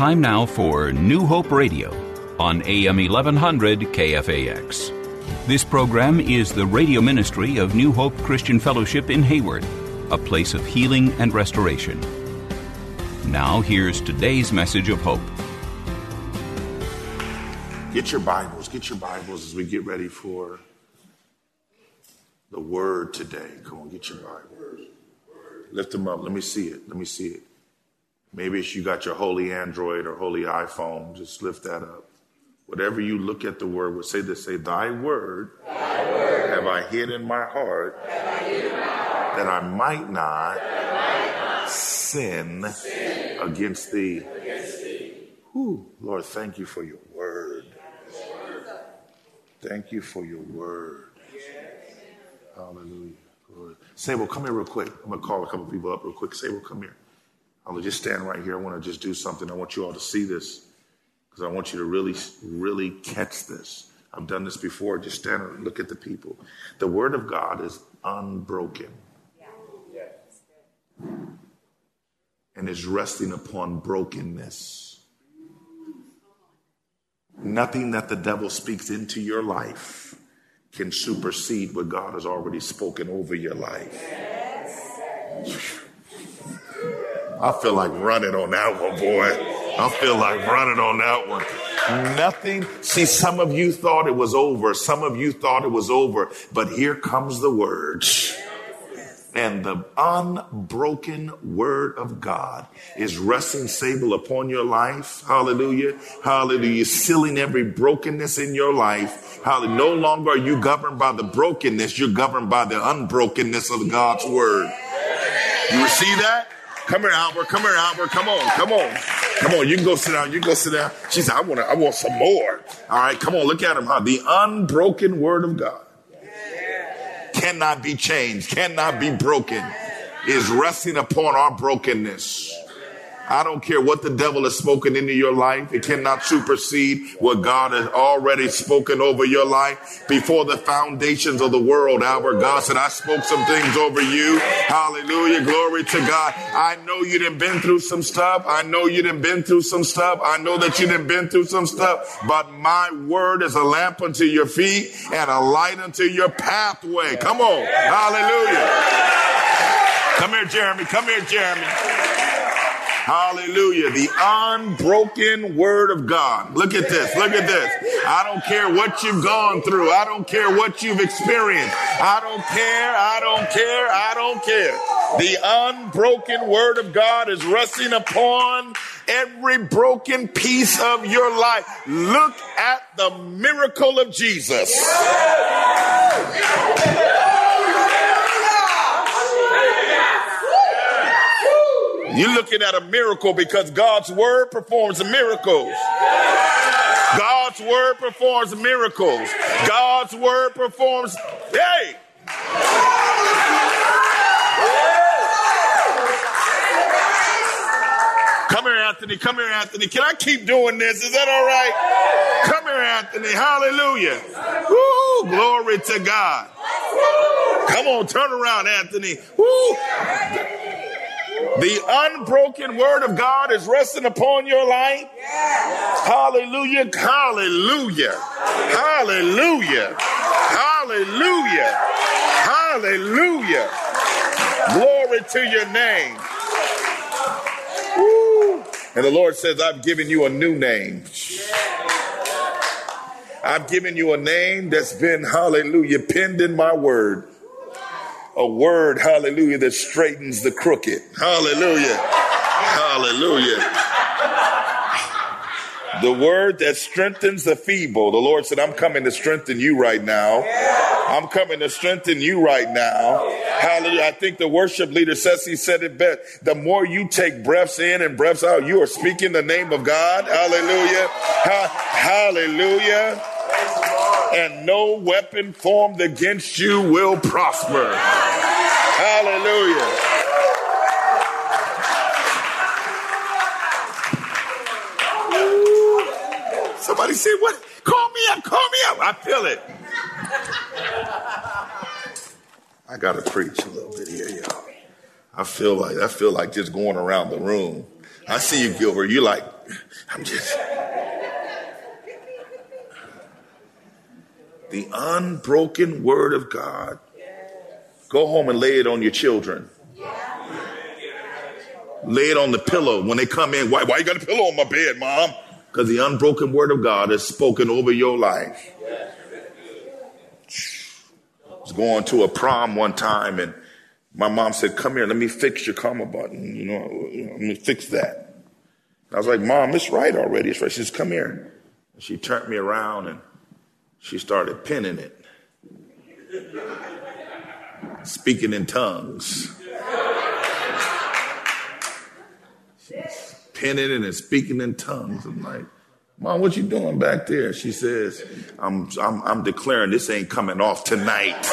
Time now for New Hope Radio on AM 1100 KFAX. This program is the radio ministry of New Hope Christian Fellowship in Hayward, a place of healing and restoration. Now, here's today's message of hope. Get your Bibles, get your Bibles as we get ready for the word today. Come on, get your Bibles. Lift them up. Let me see it. Let me see it. Maybe it's you got your holy Android or holy iPhone. Just lift that up. Whatever you look at the word, would say this say, Thy word, Thy word have I hid in my heart, my heart that I might not, I might not sin, sin, against thee. Whew. Lord, thank you for your word. Thank you for your word. Hallelujah. Glory. Sable, come here real quick. I'm going to call a couple people up real quick. Sable, come here. I'll just stand right here. I want to just do something. I want you all to see this because I want you to really, really catch this. I've done this before. Just stand and look at the people. The word of God is unbroken and is resting upon brokenness. Nothing that the devil speaks into your life can supersede what God has already spoken over your life. I feel like running on that one, boy. I feel like running on that one. Nothing. See, some of you thought it was over. Some of you thought it was over. But here comes the word. And the unbroken word of God is resting stable upon your life. Hallelujah. Hallelujah. Sealing every brokenness in your life. Hallelujah. No longer are you governed by the brokenness. You're governed by the unbrokenness of God's word. You see that? Come here, Albert. Come here, Albert. Come on. Come on. Come on. You can go sit down. You can go sit down. She said, I want I want some more. All right. Come on. Look at him. Huh? The unbroken word of God cannot be changed, cannot be broken, is resting upon our brokenness. I don't care what the devil has spoken into your life. It cannot supersede what God has already spoken over your life before the foundations of the world. Albert God said, I spoke some things over you. Hallelujah. Glory to God. I know you didn't been through some stuff. I know you didn't been through some stuff. I know that you didn't been through some stuff, but my word is a lamp unto your feet and a light unto your pathway. Come on. Hallelujah. Come here, Jeremy. Come here, Jeremy. Hallelujah. The unbroken word of God. Look at this. Look at this. I don't care what you've gone through. I don't care what you've experienced. I don't care. I don't care. I don't care. The unbroken word of God is resting upon every broken piece of your life. Look at the miracle of Jesus. You're looking at a miracle because God's word performs miracles. God's word performs miracles. God's word performs. Hey! Come here, Anthony. Come here, Anthony. Can I keep doing this? Is that all right? Come here, Anthony. Hallelujah. Woo, glory to God. Come on, turn around, Anthony. Woo. The unbroken word of God is resting upon your life. Hallelujah. Hallelujah. Hallelujah. Hallelujah. Hallelujah. Glory to your name. Woo. And the Lord says, I've given you a new name. I've given you a name that's been, hallelujah, pinned in my word a word, hallelujah, that straightens the crooked. Hallelujah. Hallelujah. The word that strengthens the feeble. The Lord said, I'm coming to strengthen you right now. I'm coming to strengthen you right now. Hallelujah. I think the worship leader says he said it best. The more you take breaths in and breaths out, you are speaking the name of God. Hallelujah. Ha- hallelujah. And no weapon formed against you will prosper. Hallelujah. Somebody said, What? Call me up, call me up. I feel it. I gotta preach a little bit here, y'all. I feel like I feel like just going around the room. I see you, Gilbert. You like, I'm just the unbroken word of God. Go home and lay it on your children. Lay it on the pillow when they come in. Why, why you got a pillow on my bed, mom? Because the unbroken word of God is spoken over your life. I was going to a prom one time and my mom said, Come here, let me fix your cummerbund. You know, let me fix that. I was like, Mom, it's right already. It's right. She says, Come here. She turned me around and she started pinning it, speaking in tongues. pinning it and speaking in tongues. I'm like, Mom, what you doing back there? She says, I'm, I'm, I'm declaring this ain't coming off tonight.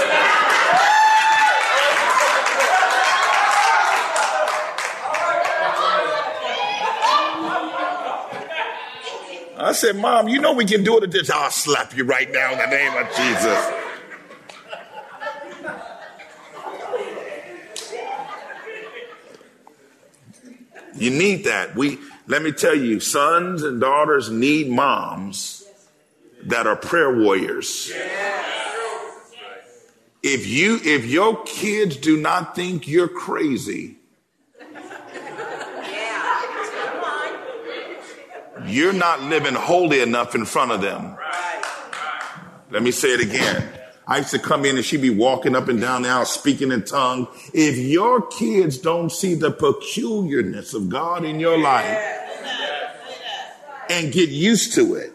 I said, Mom, you know we can do it at this. I'll slap you right now in the name of Jesus. You need that. We let me tell you, sons and daughters need moms that are prayer warriors. If you if your kids do not think you're crazy, you're not living holy enough in front of them. Let me say it again. I used to come in and she'd be walking up and down the aisle speaking in tongues. If your kids don't see the peculiarness of God in your life and get used to it,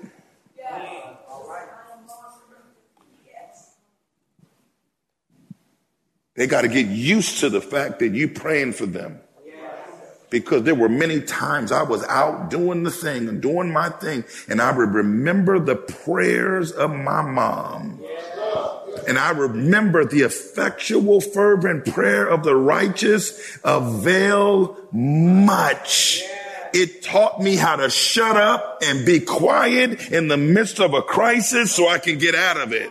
they got to get used to the fact that you're praying for them because there were many times I was out doing the thing and doing my thing, and I would remember the prayers of my mom. And I remember the effectual, fervent prayer of the righteous avail much. It taught me how to shut up and be quiet in the midst of a crisis so I can get out of it.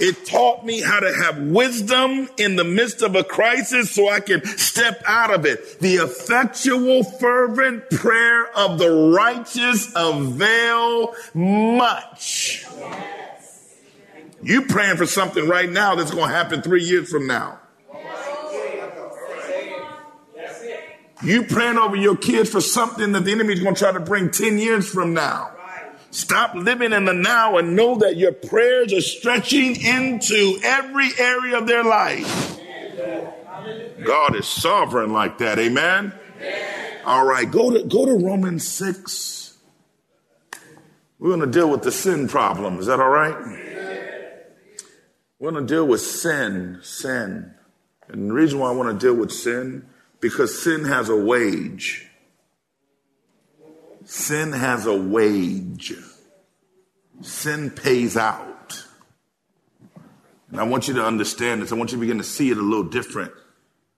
It taught me how to have wisdom in the midst of a crisis so I can step out of it. The effectual, fervent prayer of the righteous avail much. You praying for something right now that's going to happen three years from now. You praying over your kids for something that the enemy is going to try to bring 10 years from now. Stop living in the now and know that your prayers are stretching into every area of their life. God is sovereign like that. Amen. All right, go to go to Romans 6. We're going to deal with the sin problem. Is that all right? We're going to deal with sin, sin. And the reason why I want to deal with sin because sin has a wage. Sin has a wage. Sin pays out. And I want you to understand this. I want you to begin to see it a little different.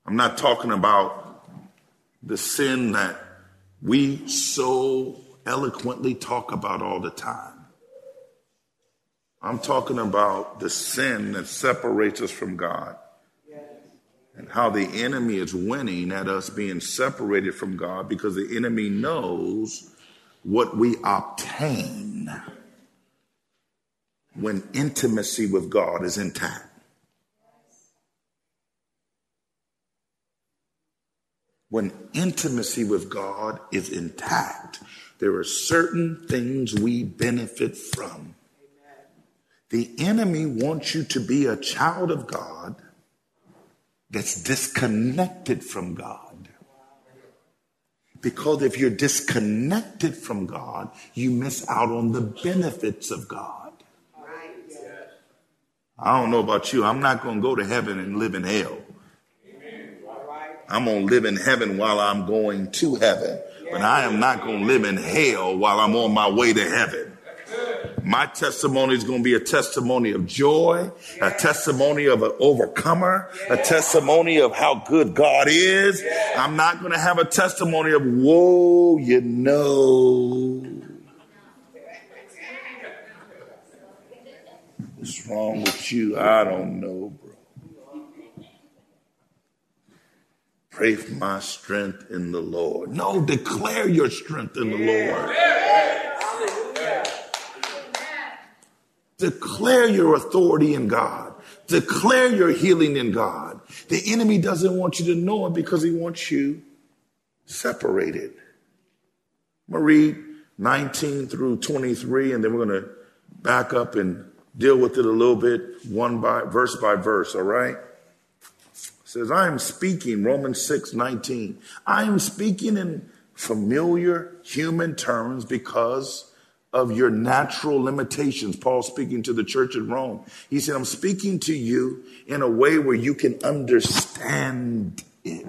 I'm not talking about the sin that we so eloquently talk about all the time. I'm talking about the sin that separates us from God and how the enemy is winning at us being separated from God because the enemy knows what we obtain when intimacy with God is intact. When intimacy with God is intact, there are certain things we benefit from. The enemy wants you to be a child of God that's disconnected from God. Because if you're disconnected from God, you miss out on the benefits of God. I don't know about you. I'm not going to go to heaven and live in hell. I'm going to live in heaven while I'm going to heaven. But I am not going to live in hell while I'm on my way to heaven. My testimony is going to be a testimony of joy, a testimony of an overcomer, a testimony of how good God is. I'm not going to have a testimony of, whoa, you know. What's wrong with you? I don't know, bro. Pray for my strength in the Lord. No, declare your strength in the Lord. Declare your authority in God. Declare your healing in God. The enemy doesn't want you to know it because he wants you separated. To read 19 through 23, and then we're going to back up and deal with it a little bit, one by verse by verse, all right? It says, I am speaking, Romans 6 19. I am speaking in familiar human terms because of your natural limitations. Paul speaking to the church at Rome. He said, I'm speaking to you in a way where you can understand it.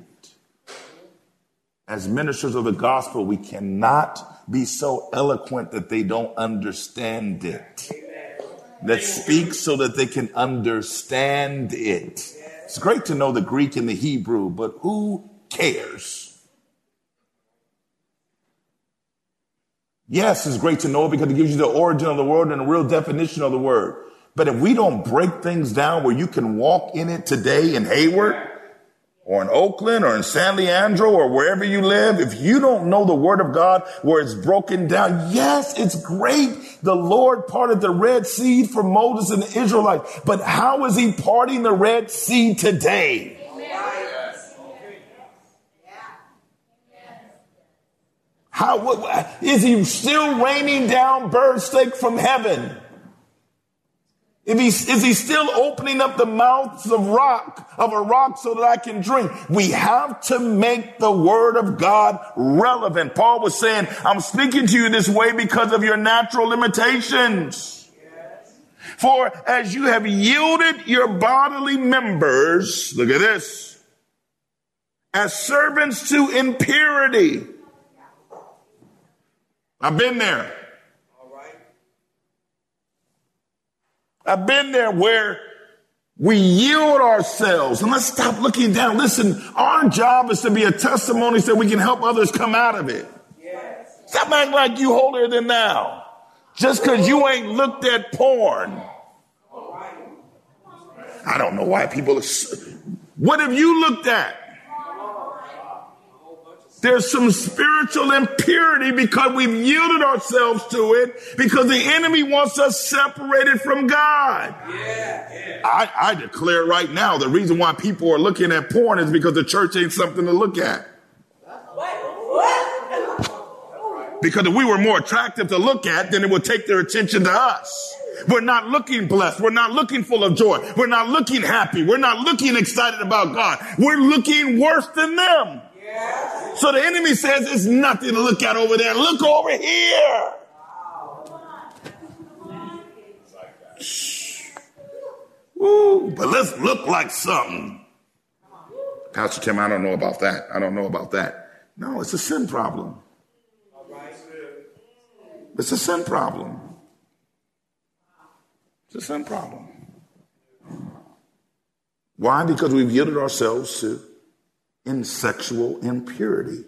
As ministers of the gospel, we cannot be so eloquent that they don't understand it. That speak so that they can understand it. It's great to know the Greek and the Hebrew, but who cares? Yes, it's great to know because it gives you the origin of the word and a real definition of the word. But if we don't break things down where you can walk in it today in Hayward or in Oakland or in San Leandro or wherever you live, if you don't know the word of God where it's broken down, yes, it's great. The Lord parted the Red Sea for Moses and the Israelites. But how is he parting the Red Sea today? How is he still raining down bird steak from heaven? If he, is he still opening up the mouths of rock, of a rock so that I can drink? We have to make the word of God relevant. Paul was saying, I'm speaking to you this way because of your natural limitations. For as you have yielded your bodily members, look at this, as servants to impurity, I've been there. All right. I've been there where we yield ourselves and let's stop looking down. Listen, our job is to be a testimony so we can help others come out of it. Yes. Stop acting like you holier than now. Just because you ain't looked at porn. I don't know why people are. What have you looked at? There's some spiritual impurity because we've yielded ourselves to it because the enemy wants us separated from God. Yeah, yeah. I, I declare right now the reason why people are looking at porn is because the church ain't something to look at. Because if we were more attractive to look at, then it would take their attention to us. We're not looking blessed. We're not looking full of joy. We're not looking happy. We're not looking excited about God. We're looking worse than them. So the enemy says it's nothing to look at over there. Look over here. Woo, but let's look like something. Pastor Tim, I don't know about that. I don't know about that. No, it's a sin problem. It's a sin problem. It's a sin problem. Why? Because we've yielded ourselves to in sexual impurity.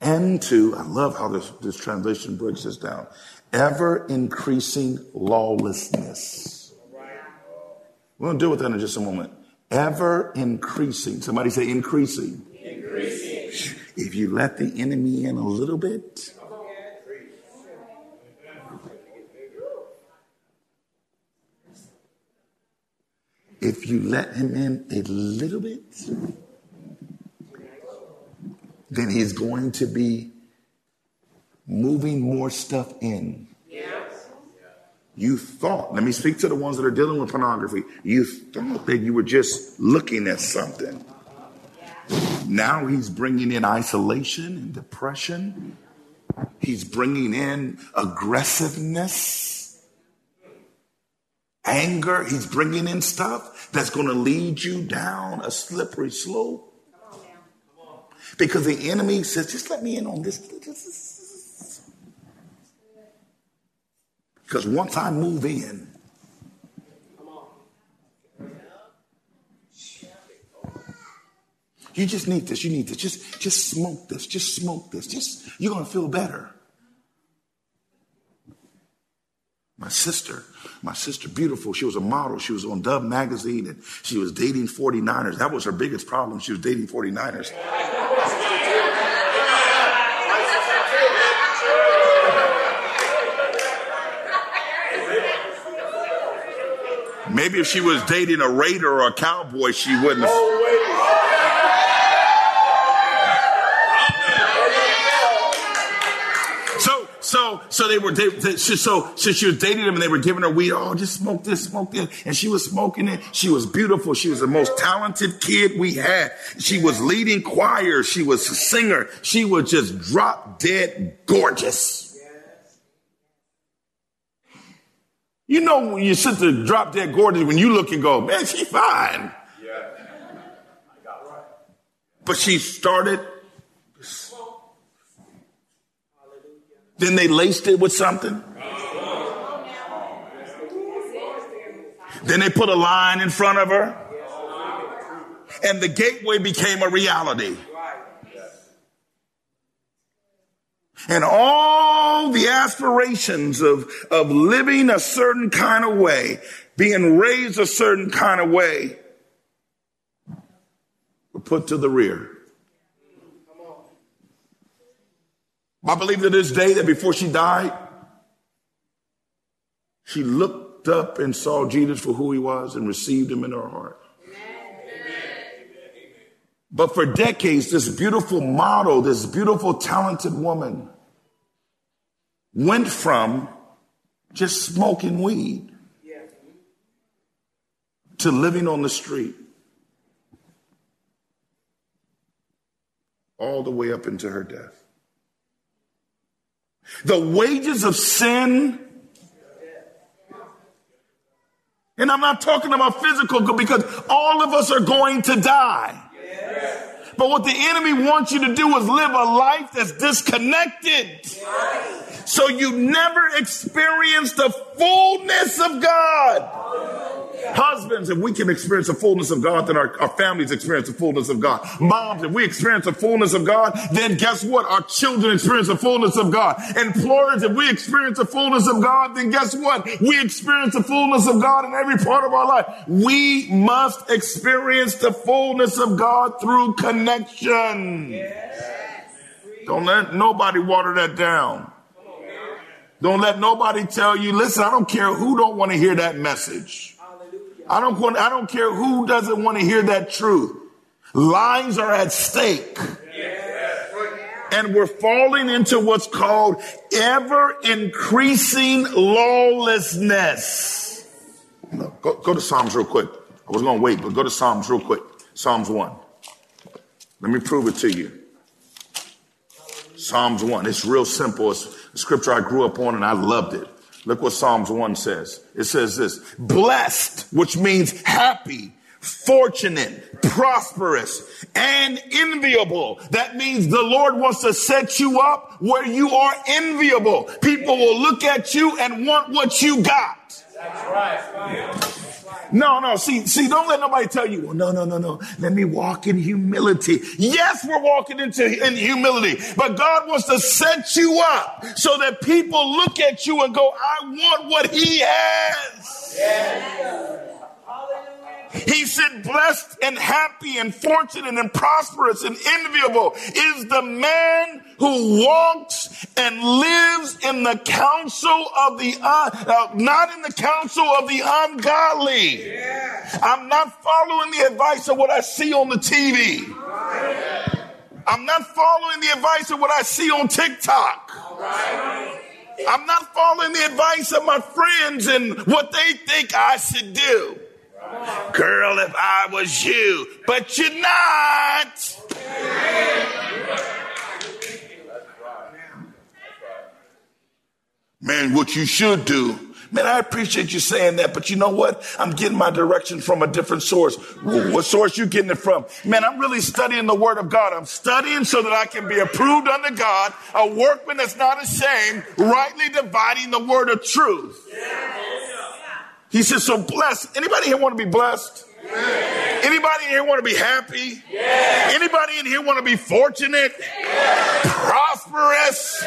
And to, I love how this, this translation breaks this down, ever increasing lawlessness. We're going to deal with that in just a moment. Ever increasing. Somebody say increasing. Increasing. If you let the enemy in a little bit, if you let him in a little bit, then he's going to be moving more stuff in. You thought, let me speak to the ones that are dealing with pornography. You thought that you were just looking at something. Now he's bringing in isolation and depression. He's bringing in aggressiveness. Anger. He's bringing in stuff that's going to lead you down a slippery slope. Because the enemy says, just let me in on this. Because once I move in, you just need this. You need this. Just, just smoke this. Just smoke this. Just, you're going to feel better. My sister, my sister, beautiful. She was a model. She was on Dove magazine and she was dating 49ers. That was her biggest problem. She was dating 49ers. Maybe if she was dating a Raider or a Cowboy, she wouldn't have. So, so they were, they, they, so, so she was dating him and they were giving her weed. Oh, just smoke this, smoke this. And she was smoking it. She was beautiful. She was the most talented kid we had. She was leading choir. She was a singer. She was just drop dead gorgeous. You know, when you sit there drop dead gorgeous, when you look and go, man, she fine. But she started Then they laced it with something. Then they put a line in front of her. And the gateway became a reality. And all the aspirations of, of living a certain kind of way, being raised a certain kind of way, were put to the rear. I believe to this day that before she died, she looked up and saw Jesus for who he was and received him in her heart. But for decades, this beautiful model, this beautiful, talented woman went from just smoking weed to living on the street. All the way up into her death. The wages of sin. And I'm not talking about physical because all of us are going to die. But what the enemy wants you to do is live a life that's disconnected. So you never experience the fullness of God. Husbands, if we can experience the fullness of God, then our, our families experience the fullness of God. Moms, if we experience the fullness of God, then guess what? Our children experience the fullness of God. Employers, if we experience the fullness of God, then guess what? We experience the fullness of God in every part of our life. We must experience the fullness of God through connection. Don't let nobody water that down. Don't let nobody tell you, listen, I don't care who don't want to hear that message. I don't want, I don't care who doesn't want to hear that truth. Lives are at stake. And we're falling into what's called ever increasing lawlessness. Go, go to Psalms real quick. I was going to wait, but go to Psalms real quick. Psalms 1. Let me prove it to you. Psalms 1. It's real simple. It's a scripture I grew up on and I loved it. Look what Psalms 1 says. It says this, blessed, which means happy, fortunate, prosperous, and enviable. That means the Lord wants to set you up where you are enviable. People will look at you and want what you got. That's right. No, no. See, see, don't let nobody tell you, well, no, no, no, no. Let me walk in humility. Yes, we're walking into in humility, but God wants to set you up so that people look at you and go, I want what he has. Yes. He said, blessed and happy and fortunate and prosperous and enviable is the man who walks and lives in the counsel of the, uh, uh, not in the counsel of the ungodly. Yeah. I'm not following the advice of what I see on the TV. I'm not following the advice of what I see on TikTok. I'm not following the advice of my friends and what they think I should do. Girl, if I was you, but you're not. Man, what you should do, Man, I appreciate you saying that, but you know what? I'm getting my direction from a different source. What source you getting it from? Man, I'm really studying the word of God. I'm studying so that I can be approved unto God, a workman that's not ashamed, rightly dividing the word of truth. He says, so blessed. Anybody here want to be blessed? Anybody in here want to be happy? Anybody in here want to be fortunate? Prosperous?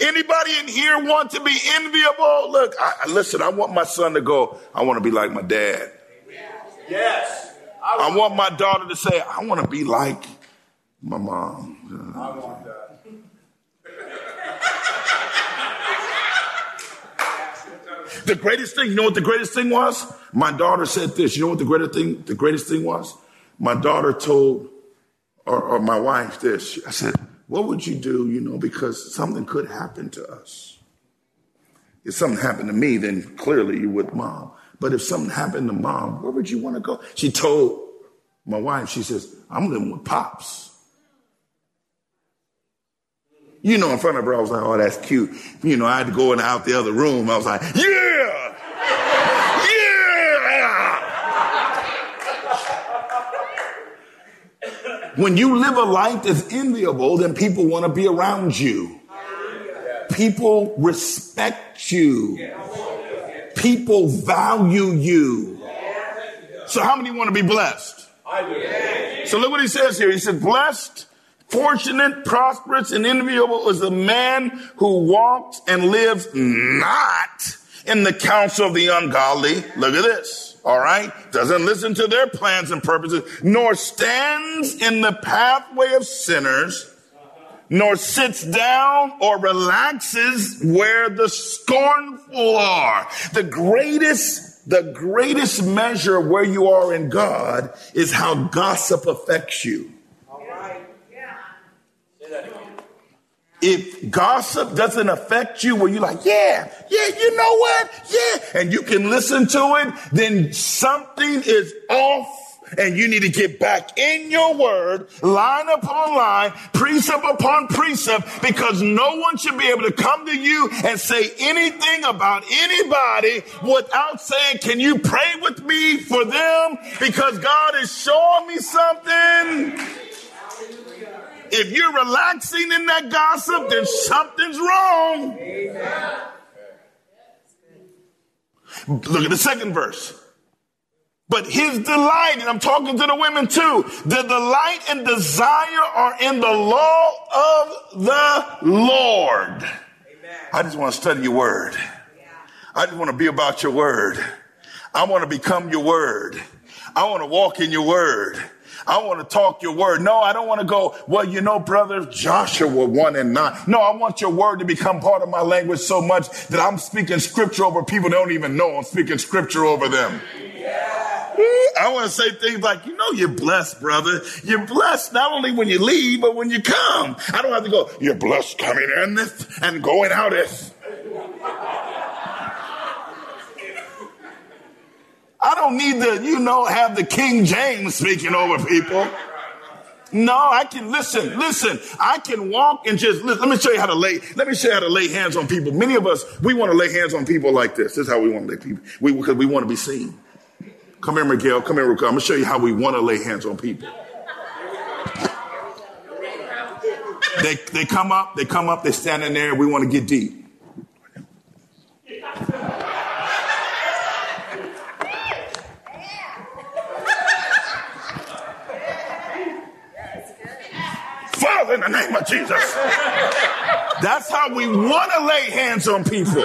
Anybody in here want to be enviable? Look, I, listen, I want my son to go, I want to be like my dad. Yes. I, I want my daughter to say, I want to be like my mom. I want that. The greatest thing, you know what the greatest thing was? My daughter said this. You know what the greatest thing, the greatest thing was? My daughter told, or, or my wife this. I said, what would you do, you know, because something could happen to us. If something happened to me, then clearly you would mom. But if something happened to mom, where would you want to go? She told my wife, she says, I'm living with pops. You know, in front of her, I was like, oh, that's cute. You know, I had to go in out the other room. I was like, yeah! Yeah! When you live a life that's enviable, then people want to be around you. People respect you. People value you. So how many want to be blessed? So look what he says here. He said, blessed Fortunate, prosperous, and enviable is the man who walks and lives not in the counsel of the ungodly. Look at this. All right. Doesn't listen to their plans and purposes, nor stands in the pathway of sinners, nor sits down or relaxes where the scornful are. The greatest, the greatest measure where you are in God is how gossip affects you. If gossip doesn't affect you where you're like, yeah, yeah, you know what? Yeah. And you can listen to it, then something is off and you need to get back in your word, line upon line, precept upon precept, because no one should be able to come to you and say anything about anybody without saying, can you pray with me for them? Because God is showing me something. If you're relaxing in that gossip, then something's wrong. Look at the second verse. But his delight, and I'm talking to the women too, the delight and desire are in the law of the Lord. Amen. I just want to study your word. I just want to be about your word. I want to become your word. I want to walk in your word. I want to talk your word. No, I don't want to go, well, you know, brother, Joshua 1 and 9. No, I want your word to become part of my language so much that I'm speaking scripture over people that don't even know I'm speaking scripture over them. I want to say things like, you know, you're blessed, brother. You're blessed not only when you leave, but when you come. I don't have to go, you're blessed coming in this and going out this. I don't need to, you know, have the King James speaking over people. No, I can listen, listen. I can walk and just listen. Let me show you how to lay. Let me show you how to lay hands on people. Many of us, we want to lay hands on people like this. This is how we want to lay people. We because we want to be seen. Come here, Miguel. Come here, Ruka. I'm gonna show you how we want to lay hands on people. They they come up, they come up, they stand in there. We want to get deep. In the name of Jesus. That's how we want to lay hands on people.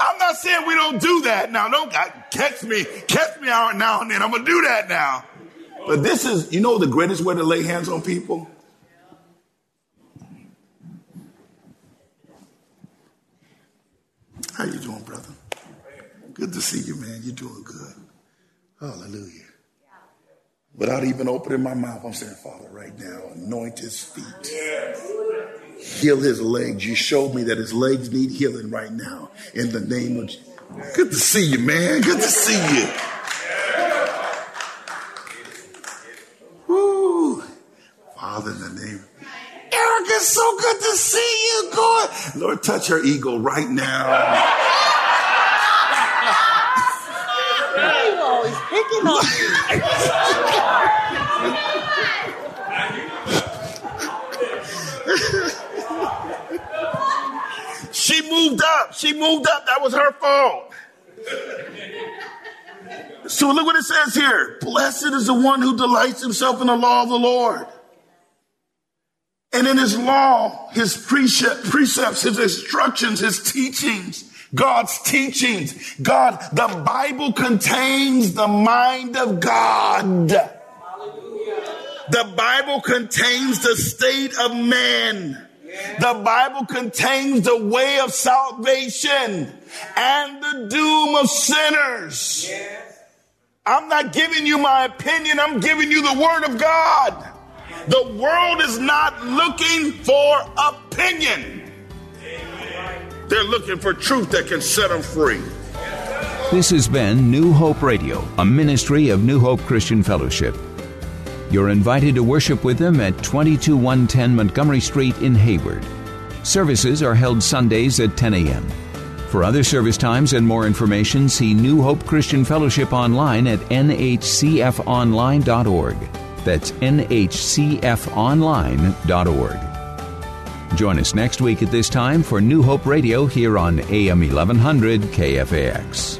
I'm not saying we don't do that now. Don't catch me, catch me out now and then. I'm gonna do that now. But this is, you know, the greatest way to lay hands on people. How you doing, brother? Good to see you, man. You're doing good. Hallelujah. Without even opening my mouth, I'm saying, Father, right now, anoint his feet. Heal his legs. You showed me that his legs need healing right now. In the name of Jesus. Good to see you, man. Good to see you. Woo. Father, in the name. Eric is so good to see you, God. Lord, touch her ego right now. You always picking on She moved up. She moved up. That was her fault. So look what it says here. Blessed is the one who delights himself in the law of the Lord. And in his law, his precepts, his instructions, his teachings, God's teachings. God, the Bible contains the mind of God. The Bible contains the state of man. The Bible contains the way of salvation and the doom of sinners. I'm not giving you my opinion, I'm giving you the Word of God. The world is not looking for opinion, they're looking for truth that can set them free. This has been New Hope Radio, a ministry of New Hope Christian Fellowship. You're invited to worship with them at 22110 Montgomery Street in Hayward. Services are held Sundays at 10 a.m. For other service times and more information, see New Hope Christian Fellowship online at nhcfonline.org. That's nhcfonline.org. Join us next week at this time for New Hope Radio here on AM 1100 KFAX.